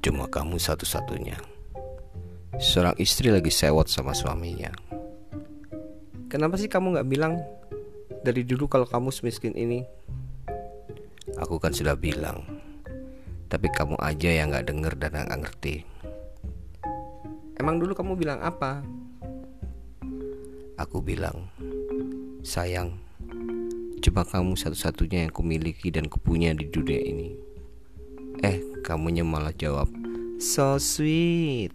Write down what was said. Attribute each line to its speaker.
Speaker 1: Cuma kamu satu-satunya. Seorang istri lagi sewot sama suaminya.
Speaker 2: Kenapa sih kamu gak bilang dari dulu kalau kamu semiskin ini?
Speaker 1: Aku kan sudah bilang, tapi kamu aja yang gak denger dan gak ngerti.
Speaker 2: Emang dulu kamu bilang apa?
Speaker 1: Aku bilang, sayang, cuma kamu satu-satunya yang kumiliki dan kupunya di dunia ini. Eh, kamunya malah jawab, so sweet.